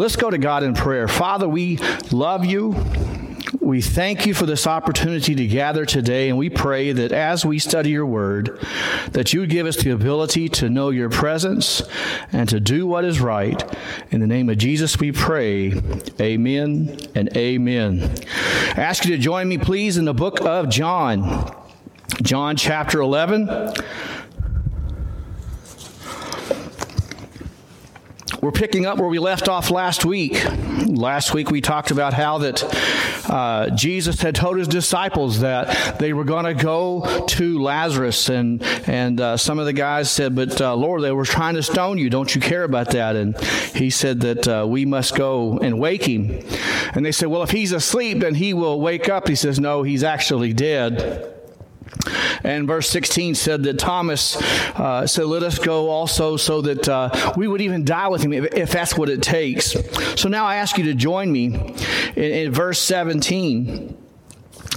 Let's go to God in prayer. Father, we love you. We thank you for this opportunity to gather today, and we pray that as we study your word, that you give us the ability to know your presence and to do what is right. In the name of Jesus, we pray. Amen and amen. I ask you to join me, please, in the book of John. John chapter 11. We're picking up where we left off last week. Last week we talked about how that uh, Jesus had told his disciples that they were going to go to Lazarus, and and uh, some of the guys said, "But uh, Lord, they were trying to stone you. Don't you care about that?" And he said that uh, we must go and wake him. And they said, "Well, if he's asleep, then he will wake up." He says, "No, he's actually dead." And verse 16 said that Thomas uh, said, Let us go also so that uh, we would even die with him if, if, that's what it takes. So now I ask you to join me in, in verse 17.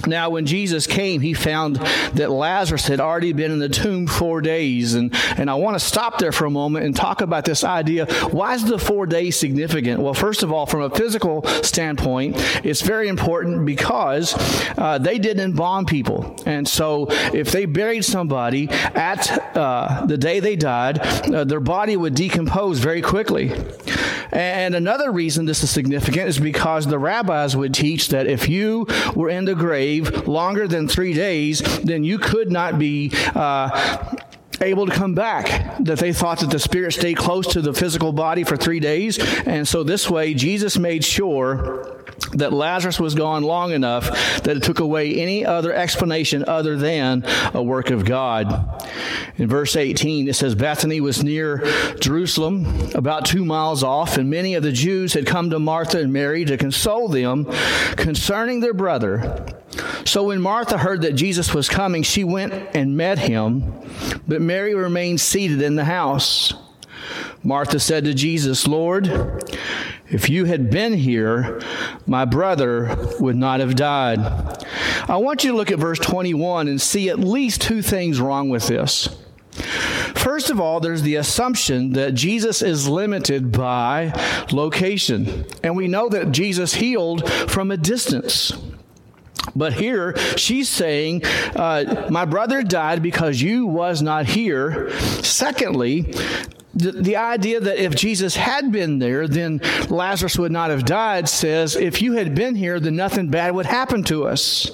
Now, when Jesus came, he found that Lazarus had already been in the tomb four days. And, and I want to stop there for a moment and talk about this idea. Why is the four days significant? Well, first of all, from a physical standpoint, it's very important because uh, they didn't embalm people. And so if they buried somebody at uh, the day they died, uh, their body would decompose very quickly. And another reason this is significant is because the rabbis would teach that if you were in the grave longer than three days, then you could not be. Uh, able to come back. That they thought that the spirit stayed close to the physical body for three days. And so this way, Jesus made sure that Lazarus was gone long enough that it took away any other explanation other than a work of God. In verse 18, it says, Bethany was near Jerusalem, about two miles off, and many of the Jews had come to Martha and Mary to console them concerning their brother. So when Martha heard that Jesus was coming, she went and met him, but Mary remained seated in the house. Martha said to Jesus, Lord, if you had been here, my brother would not have died. I want you to look at verse 21 and see at least two things wrong with this. First of all, there's the assumption that Jesus is limited by location. And we know that Jesus healed from a distance. But here she's saying, uh, My brother died because you was not here. Secondly, the, the idea that if Jesus had been there, then Lazarus would not have died says, if you had been here, then nothing bad would happen to us.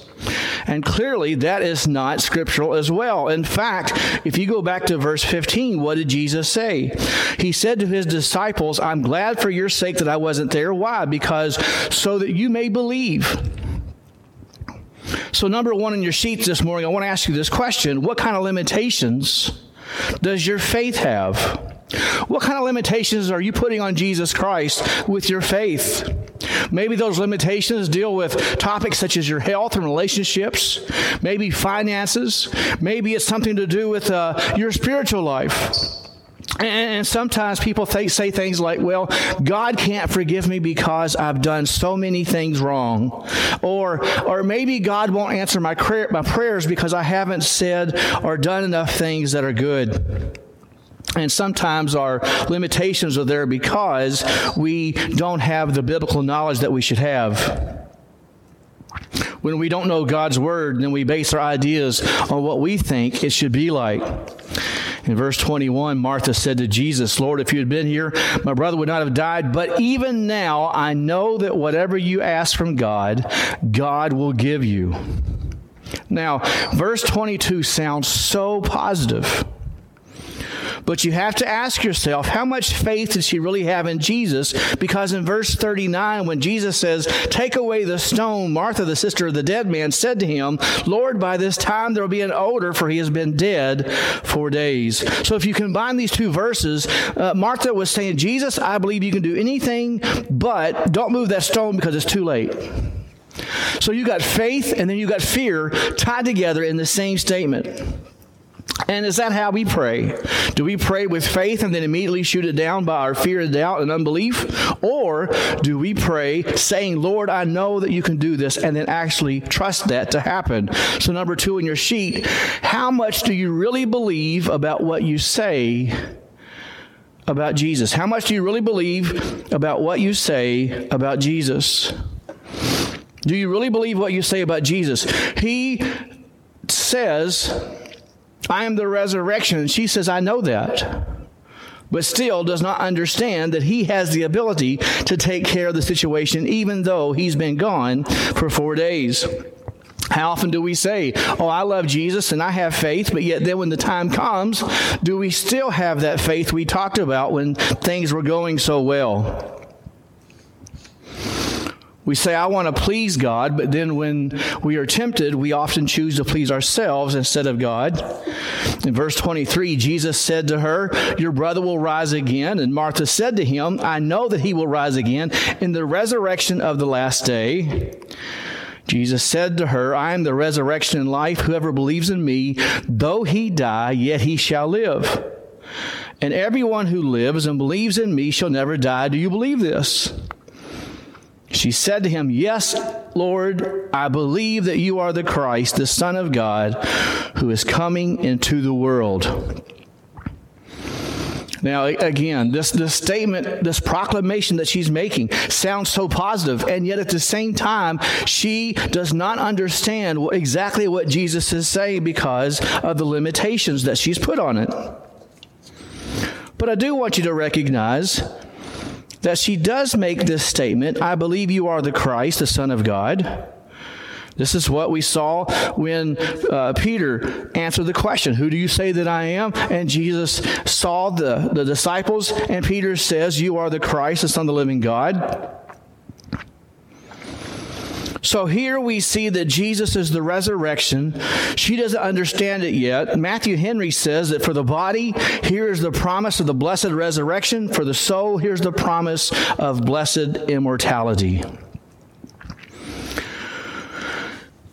And clearly, that is not scriptural as well. In fact, if you go back to verse 15, what did Jesus say? He said to his disciples, I'm glad for your sake that I wasn't there. Why? Because so that you may believe. So, number one in your sheets this morning, I want to ask you this question What kind of limitations does your faith have? What kind of limitations are you putting on Jesus Christ with your faith? Maybe those limitations deal with topics such as your health and relationships, maybe finances, maybe it's something to do with uh, your spiritual life. And sometimes people say things like, well, God can't forgive me because I've done so many things wrong. Or, or maybe God won't answer my, my prayers because I haven't said or done enough things that are good. And sometimes our limitations are there because we don't have the biblical knowledge that we should have. When we don't know God's word, then we base our ideas on what we think it should be like. In verse 21, Martha said to Jesus, Lord, if you had been here, my brother would not have died. But even now, I know that whatever you ask from God, God will give you. Now, verse 22 sounds so positive. But you have to ask yourself, how much faith does she really have in Jesus? Because in verse 39, when Jesus says, Take away the stone, Martha, the sister of the dead man, said to him, Lord, by this time there will be an odor, for he has been dead four days. So if you combine these two verses, uh, Martha was saying, Jesus, I believe you can do anything, but don't move that stone because it's too late. So you got faith and then you got fear tied together in the same statement. And is that how we pray? Do we pray with faith and then immediately shoot it down by our fear, and doubt, and unbelief? Or do we pray saying, Lord, I know that you can do this, and then actually trust that to happen? So, number two in your sheet, how much do you really believe about what you say about Jesus? How much do you really believe about what you say about Jesus? Do you really believe what you say about Jesus? He says, I am the resurrection. She says, I know that. But still does not understand that he has the ability to take care of the situation, even though he's been gone for four days. How often do we say, Oh, I love Jesus and I have faith, but yet then when the time comes, do we still have that faith we talked about when things were going so well? We say, I want to please God, but then when we are tempted, we often choose to please ourselves instead of God. In verse 23, Jesus said to her, Your brother will rise again. And Martha said to him, I know that he will rise again in the resurrection of the last day. Jesus said to her, I am the resurrection and life. Whoever believes in me, though he die, yet he shall live. And everyone who lives and believes in me shall never die. Do you believe this? She said to him, Yes, Lord, I believe that you are the Christ, the Son of God, who is coming into the world. Now, again, this, this statement, this proclamation that she's making sounds so positive, and yet at the same time, she does not understand exactly what Jesus is saying because of the limitations that she's put on it. But I do want you to recognize that she does make this statement I believe you are the Christ, the Son of God. This is what we saw when uh, Peter answered the question, Who do you say that I am? And Jesus saw the, the disciples, and Peter says, You are the Christ, the Son of the living God. So here we see that Jesus is the resurrection. She doesn't understand it yet. Matthew Henry says that for the body, here is the promise of the blessed resurrection. For the soul, here's the promise of blessed immortality.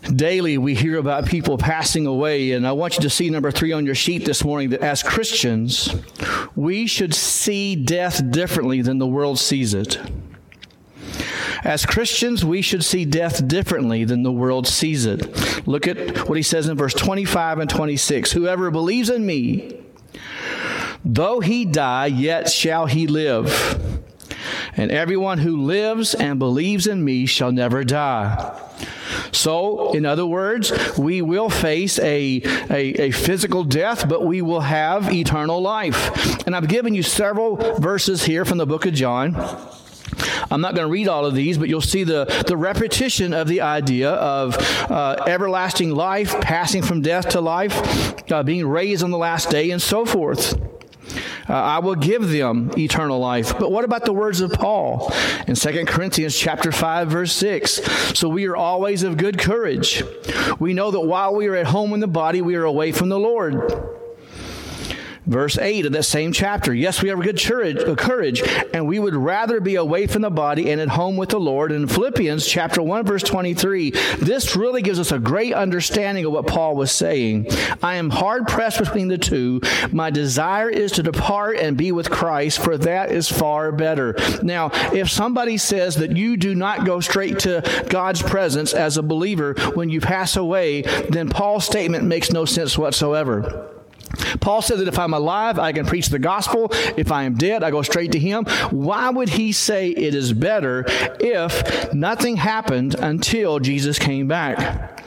Daily, we hear about people passing away, and I want you to see number three on your sheet this morning that as Christians, we should see death differently than the world sees it. As Christians, we should see death differently than the world sees it. Look at what he says in verse 25 and 26 Whoever believes in me, though he die, yet shall he live. And everyone who lives and believes in me shall never die. So, in other words, we will face a, a, a, physical death, but we will have eternal life. And I've given you several verses here from the book of John. I'm not going to read all of these, but you'll see the, the repetition of the idea of uh, everlasting life, passing from death to life, uh, being raised on the last day, and so forth. Uh, I will give them eternal life. But what about the words of Paul in 2 Corinthians chapter 5 verse 6? So we are always of good courage. We know that while we are at home in the body, we are away from the Lord. Verse 8 of that same chapter. Yes, we have a good courage, and we would rather be away from the body and at home with the Lord. In Philippians chapter 1, verse 23, this really gives us a great understanding of what Paul was saying. I am hard pressed between the two. My desire is to depart and be with Christ, for that is far better. Now, if somebody says that you do not go straight to God's presence as a believer when you pass away, then Paul's statement makes no sense whatsoever. Paul said that if I'm alive, I can preach the gospel. If I am dead, I go straight to him. Why would he say it is better if nothing happened until Jesus came back?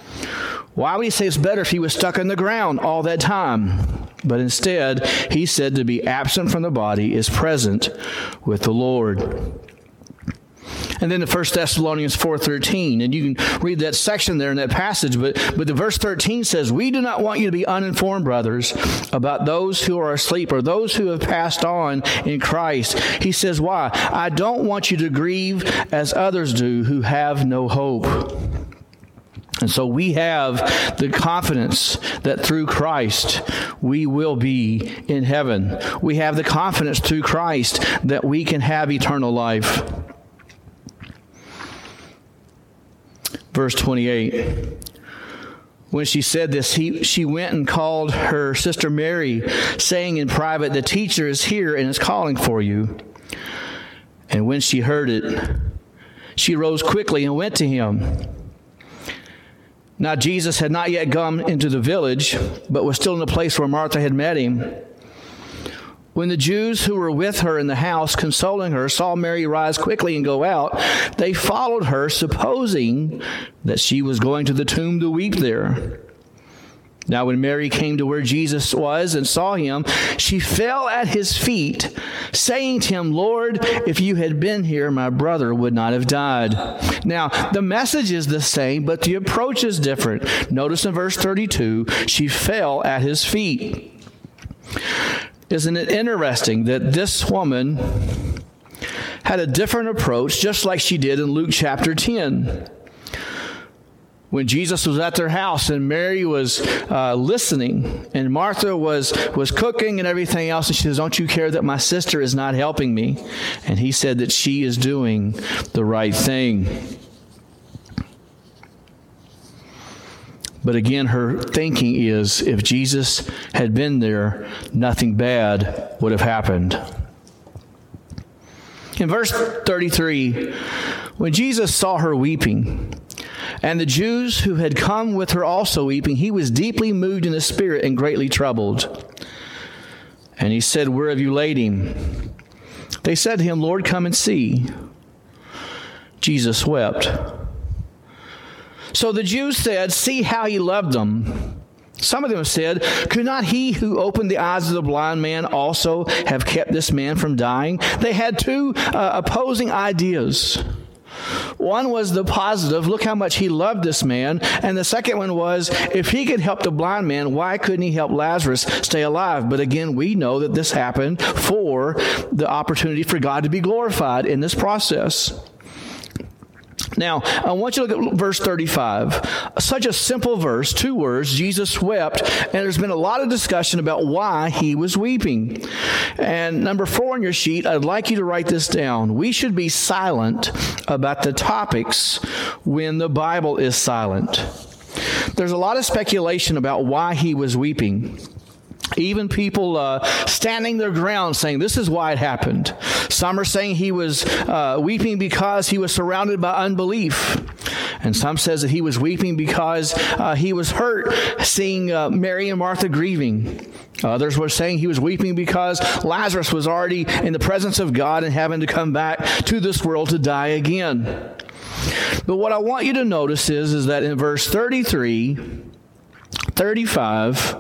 Why would he say it's better if he was stuck in the ground all that time? But instead, he said to be absent from the body is present with the Lord. And then the First Thessalonians 4.13. And you can read that section there in that passage. But, but the verse 13 says, We do not want you to be uninformed, brothers, about those who are asleep or those who have passed on in Christ. He says, Why? I don't want you to grieve as others do who have no hope. And so we have the confidence that through Christ we will be in heaven. We have the confidence through Christ that we can have eternal life. Verse 28. When she said this, he, she went and called her sister Mary, saying in private, The teacher is here and is calling for you. And when she heard it, she rose quickly and went to him. Now, Jesus had not yet gone into the village, but was still in the place where Martha had met him. When the Jews who were with her in the house, consoling her, saw Mary rise quickly and go out, they followed her, supposing that she was going to the tomb to weep there. Now, when Mary came to where Jesus was and saw him, she fell at his feet, saying to him, Lord, if you had been here, my brother would not have died. Now, the message is the same, but the approach is different. Notice in verse 32, she fell at his feet. Isn't it interesting that this woman had a different approach, just like she did in Luke chapter 10? when Jesus was at their house and Mary was uh, listening and Martha was, was cooking and everything else. And she says, Don't you care that my sister is not helping me? And he said that she is doing the right thing. But again, her thinking is if Jesus had been there, nothing bad would have happened. In verse 33, when Jesus saw her weeping, and the Jews who had come with her also weeping, he was deeply moved in the spirit and greatly troubled. And he said, Where have you laid him? They said to him, Lord, come and see. Jesus wept. So the Jews said, See how he loved them. Some of them said, Could not he who opened the eyes of the blind man also have kept this man from dying? They had two uh, opposing ideas. One was the positive, look how much he loved this man. And the second one was, if he could help the blind man, why couldn't he help Lazarus stay alive? But again, we know that this happened for the opportunity for God to be glorified in this process. Now, I want you to look at verse 35. Such a simple verse, two words, Jesus wept, and there's been a lot of discussion about why he was weeping. And number four on your sheet, I'd like you to write this down. We should be silent about the topics when the Bible is silent. There's a lot of speculation about why he was weeping. Even people uh, standing their ground saying this is why it happened. Some are saying he was uh, weeping because he was surrounded by unbelief. And some says that he was weeping because uh, he was hurt seeing uh, Mary and Martha grieving. Others were saying he was weeping because Lazarus was already in the presence of God and having to come back to this world to die again. But what I want you to notice is, is that in verse 33, 35,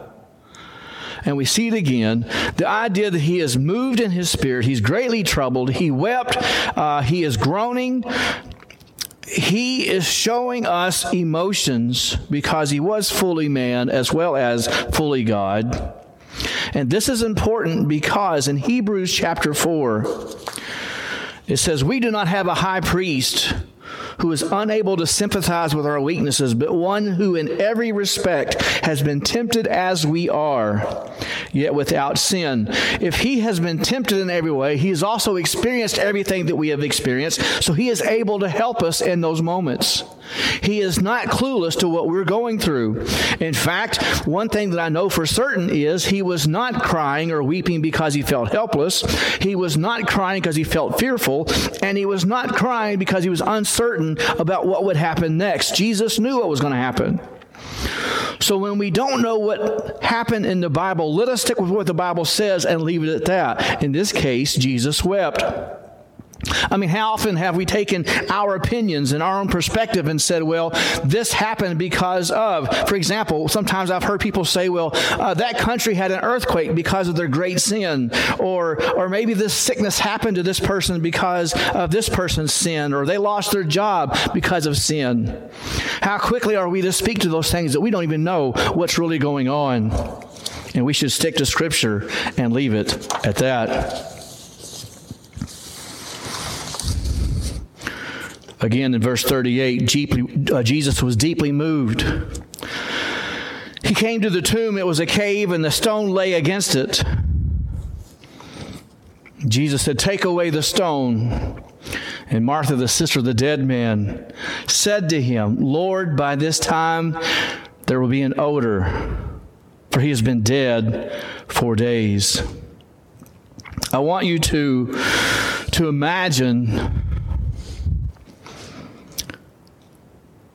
and we see it again the idea that he is moved in his spirit, he's greatly troubled, he wept, uh, he is groaning. He is showing us emotions because he was fully man as well as fully God. And this is important because in Hebrews chapter 4, it says, We do not have a high priest who is unable to sympathize with our weaknesses, but one who in every respect has been tempted as we are, yet without sin. If he has been tempted in every way, he has also experienced everything that we have experienced, so he is able to help us in those moments. He is not clueless to what we're going through. In fact, one thing that I know for certain is he was not crying or weeping because he felt helpless. He was not crying because he felt fearful. And he was not crying because he was uncertain about what would happen next. Jesus knew what was going to happen. So when we don't know what happened in the Bible, let us stick with what the Bible says and leave it at that. In this case, Jesus wept. I mean, how often have we taken our opinions and our own perspective and said, well, this happened because of, for example, sometimes I've heard people say, well, uh, that country had an earthquake because of their great sin, or, or maybe this sickness happened to this person because of this person's sin, or they lost their job because of sin. How quickly are we to speak to those things that we don't even know what's really going on? And we should stick to Scripture and leave it at that. Again, in verse 38, uh, Jesus was deeply moved. He came to the tomb, it was a cave, and the stone lay against it. Jesus said, Take away the stone. And Martha, the sister of the dead man, said to him, Lord, by this time there will be an odor, for he has been dead four days. I want you to, to imagine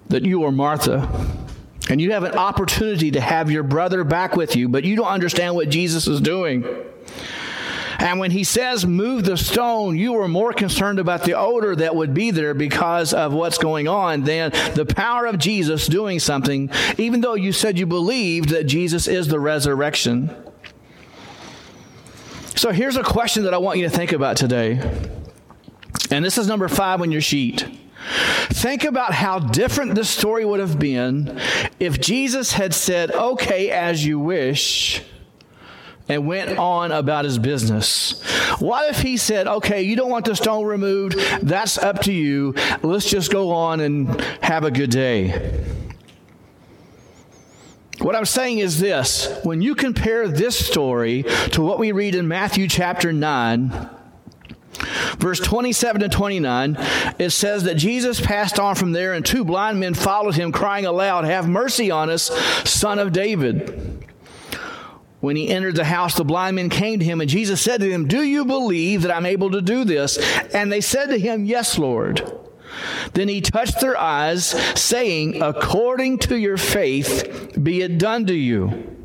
that you are Martha and you have an opportunity to have your brother back with you, but you don't understand what Jesus is doing. And when he says move the stone, you were more concerned about the odor that would be there because of what's going on than the power of Jesus doing something, even though you said you believed that Jesus is the resurrection. So here's a question that I want you to think about today. And this is number five on your sheet. Think about how different this story would have been if Jesus had said, Okay, as you wish, and went on about his business. What if he said, Okay, you don't want the stone removed? That's up to you. Let's just go on and have a good day. What I'm saying is this when you compare this story to what we read in Matthew chapter 9, Verse 27 to 29, it says that Jesus passed on from there, and two blind men followed him, crying aloud, Have mercy on us, son of David. When he entered the house, the blind men came to him, and Jesus said to them, Do you believe that I'm able to do this? And they said to him, Yes, Lord. Then he touched their eyes, saying, According to your faith, be it done to you.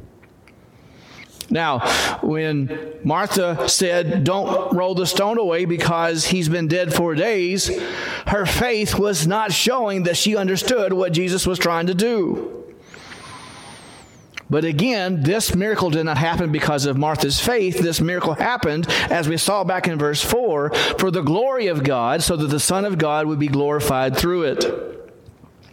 Now, when Martha said, Don't roll the stone away because he's been dead four days, her faith was not showing that she understood what Jesus was trying to do. But again, this miracle did not happen because of Martha's faith. This miracle happened, as we saw back in verse 4, for the glory of God, so that the Son of God would be glorified through it.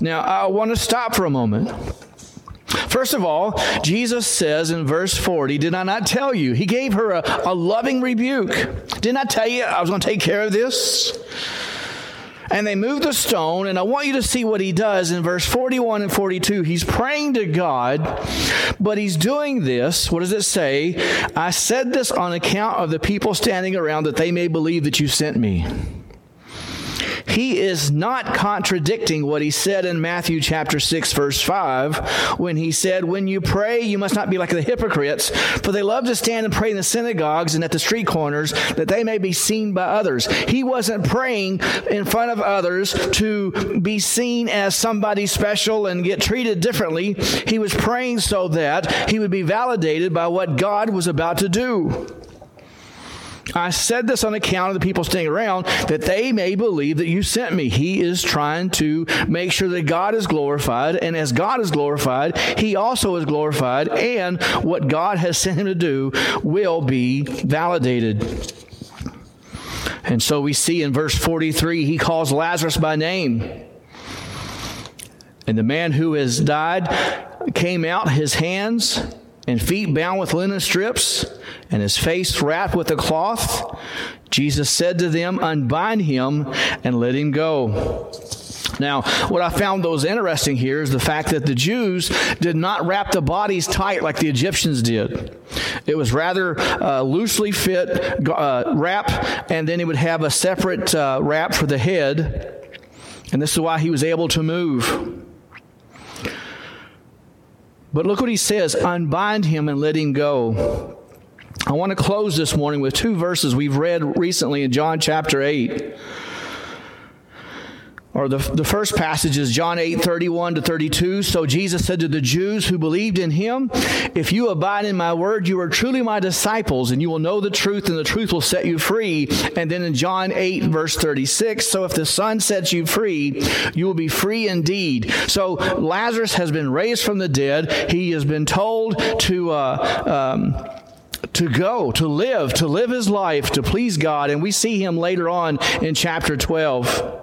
Now, I want to stop for a moment. First of all, Jesus says in verse 40, Did I not tell you? He gave her a, a loving rebuke. Didn't I tell you I was going to take care of this? And they move the stone, and I want you to see what he does in verse 41 and 42. He's praying to God, but he's doing this. What does it say? I said this on account of the people standing around that they may believe that you sent me he is not contradicting what he said in Matthew chapter 6 verse 5 when he said, when you pray, you must not be like the hypocrites, for they love to stand and pray in the synagogues and at the street corners that they may be seen by others. He wasn't praying in front of others to be seen as somebody special and get treated differently. He was praying so that he would be validated by what God was about to do. I said this on account of the people staying around, that they may believe that you sent me. He is trying to make sure that God is glorified, and as God is glorified, he also is glorified, and what God has sent him to do will be validated. And so we see in verse 43, he calls Lazarus by name. And the man who has died came out, his hands and feet bound with linen strips, and his face wrapped with a cloth. Jesus said to them, Unbind him and let him go. Now, what I found those interesting here is the fact that the Jews did not wrap the bodies tight like the Egyptians did. It was rather uh, loosely fit uh, wrap, and then he would have a separate uh, wrap for the head. And this is why he was able to move. But look what he says unbind him and let him go. I want to close this morning with two verses we've read recently in John chapter 8 or the, the first passage is John 8, 31 to 32. So Jesus said to the Jews who believed in him, If you abide in my word, you are truly my disciples, and you will know the truth, and the truth will set you free. And then in John 8, verse 36, so if the Son sets you free, you will be free indeed. So Lazarus has been raised from the dead. He has been told to, uh, um, to go, to live, to live his life, to please God. And we see him later on in chapter 12.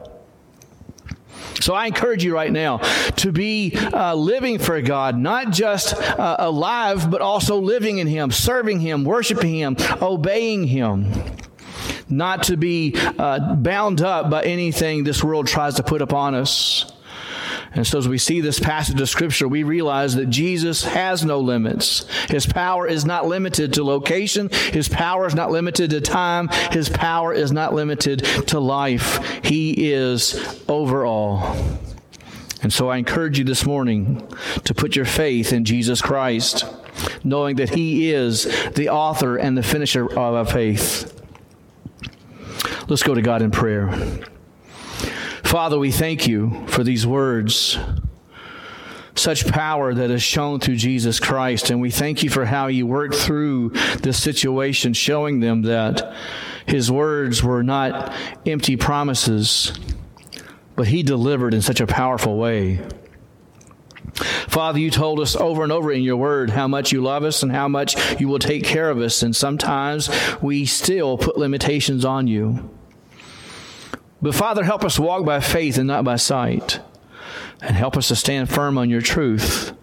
So I encourage you right now to be uh, living for God, not just uh, alive, but also living in Him, serving Him, worshiping Him, obeying Him. Not to be uh, bound up by anything this world tries to put upon us. And so, as we see this passage of Scripture, we realize that Jesus has no limits. His power is not limited to location, His power is not limited to time, His power is not limited to life. He is over all. And so, I encourage you this morning to put your faith in Jesus Christ, knowing that He is the author and the finisher of our faith. Let's go to God in prayer. Father, we thank you for these words. Such power that is shown through Jesus Christ. And we thank you for how you worked through this situation, showing them that his words were not empty promises, but he delivered in such a powerful way. Father, you told us over and over in your word how much you love us and how much you will take care of us. And sometimes we still put limitations on you. But Father, help us walk by faith and not by sight. And help us to stand firm on your truth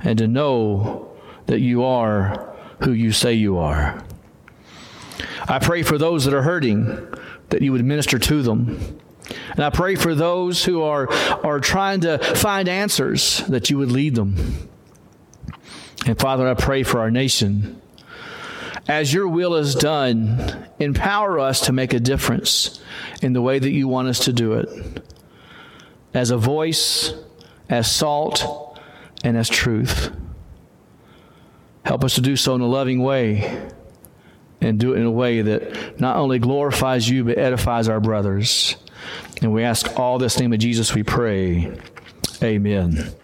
and to know that you are who you say you are. I pray for those that are hurting that you would minister to them. And I pray for those who are, are trying to find answers that you would lead them. And Father, I pray for our nation as your will is done, empower us to make a difference in the way that you want us to do it. As a voice, as salt, and as truth. Help us to do so in a loving way and do it in a way that not only glorifies you but edifies our brothers. And we ask all this name of Jesus we pray. Amen.